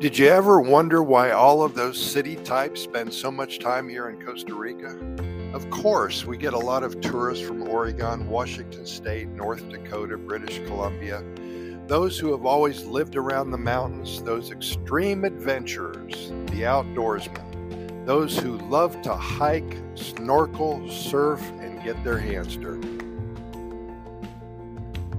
Did you ever wonder why all of those city types spend so much time here in Costa Rica? Of course, we get a lot of tourists from Oregon, Washington State, North Dakota, British Columbia. Those who have always lived around the mountains, those extreme adventurers, the outdoorsmen, those who love to hike, snorkel, surf, and get their hands dirty.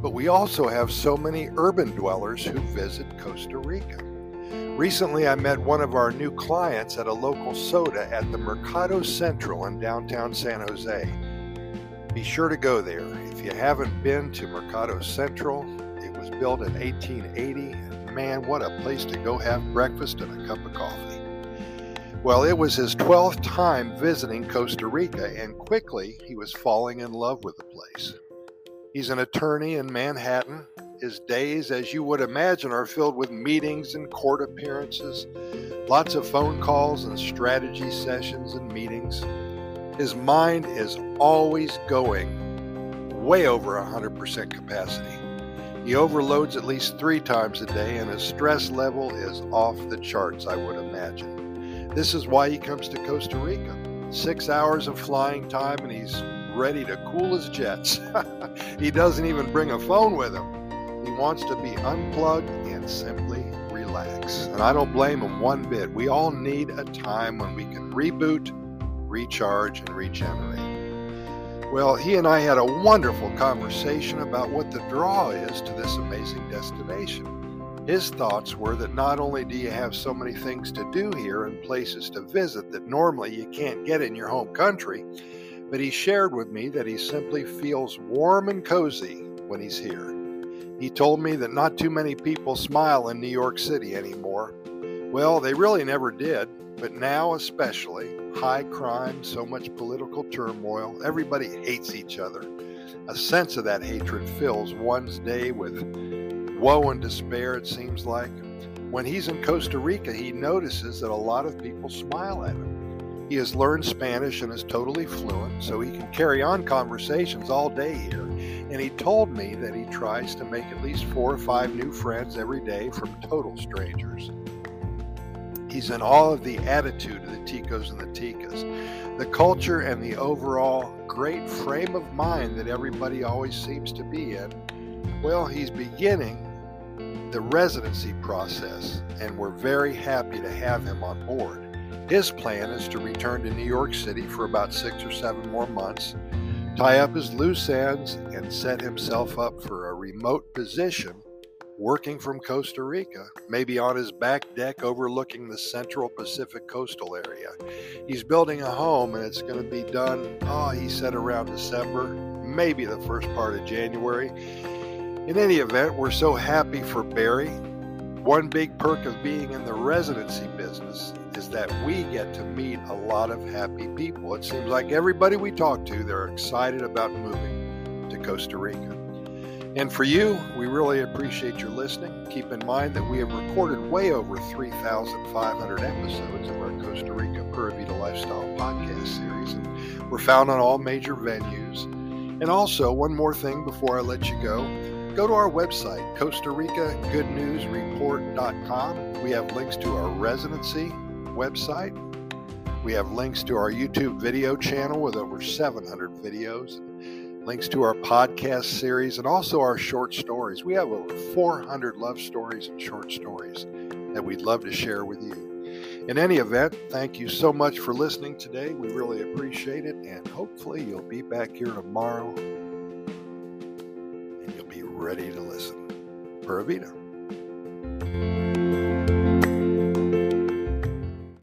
But we also have so many urban dwellers who visit Costa Rica. Recently, I met one of our new clients at a local soda at the Mercado Central in downtown San Jose. Be sure to go there. If you haven't been to Mercado Central, it was built in 1880, and man, what a place to go have breakfast and a cup of coffee. Well, it was his 12th time visiting Costa Rica, and quickly he was falling in love with the place. He's an attorney in Manhattan his days, as you would imagine, are filled with meetings and court appearances, lots of phone calls and strategy sessions and meetings. His mind is always going way over 100% capacity. He overloads at least three times a day, and his stress level is off the charts, I would imagine. This is why he comes to Costa Rica. Six hours of flying time, and he's ready to cool his jets. he doesn't even bring a phone with him. Wants to be unplugged and simply relax. And I don't blame him one bit. We all need a time when we can reboot, recharge, and regenerate. Well, he and I had a wonderful conversation about what the draw is to this amazing destination. His thoughts were that not only do you have so many things to do here and places to visit that normally you can't get in your home country, but he shared with me that he simply feels warm and cozy when he's here. He told me that not too many people smile in New York City anymore. Well, they really never did, but now especially, high crime, so much political turmoil, everybody hates each other. A sense of that hatred fills one's day with woe and despair, it seems like. When he's in Costa Rica, he notices that a lot of people smile at him. He has learned Spanish and is totally fluent, so he can carry on conversations all day here. And he told me that he tries to make at least four or five new friends every day from total strangers. He's in awe of the attitude of the Ticos and the Ticas, the culture and the overall great frame of mind that everybody always seems to be in. Well, he's beginning the residency process, and we're very happy to have him on board. His plan is to return to New York City for about six or seven more months, tie up his loose ends, and set himself up for a remote position working from Costa Rica, maybe on his back deck overlooking the central Pacific coastal area. He's building a home and it's going to be done, oh, he said around December, maybe the first part of January. In any event, we're so happy for Barry. One big perk of being in the residency business is that we get to meet a lot of happy people. It seems like everybody we talk to, they're excited about moving to Costa Rica. And for you, we really appreciate your listening. Keep in mind that we have recorded way over 3,500 episodes of our Costa Rica Pura Vida Lifestyle podcast series, and we're found on all major venues. And also, one more thing before I let you go go to our website, Costa Rica Good News Report.com. We have links to our residency, website. We have links to our YouTube video channel with over 700 videos, links to our podcast series, and also our short stories. We have over 400 love stories and short stories that we'd love to share with you. In any event, thank you so much for listening today. We really appreciate it, and hopefully, you'll be back here tomorrow ready to listen. Pura Vida.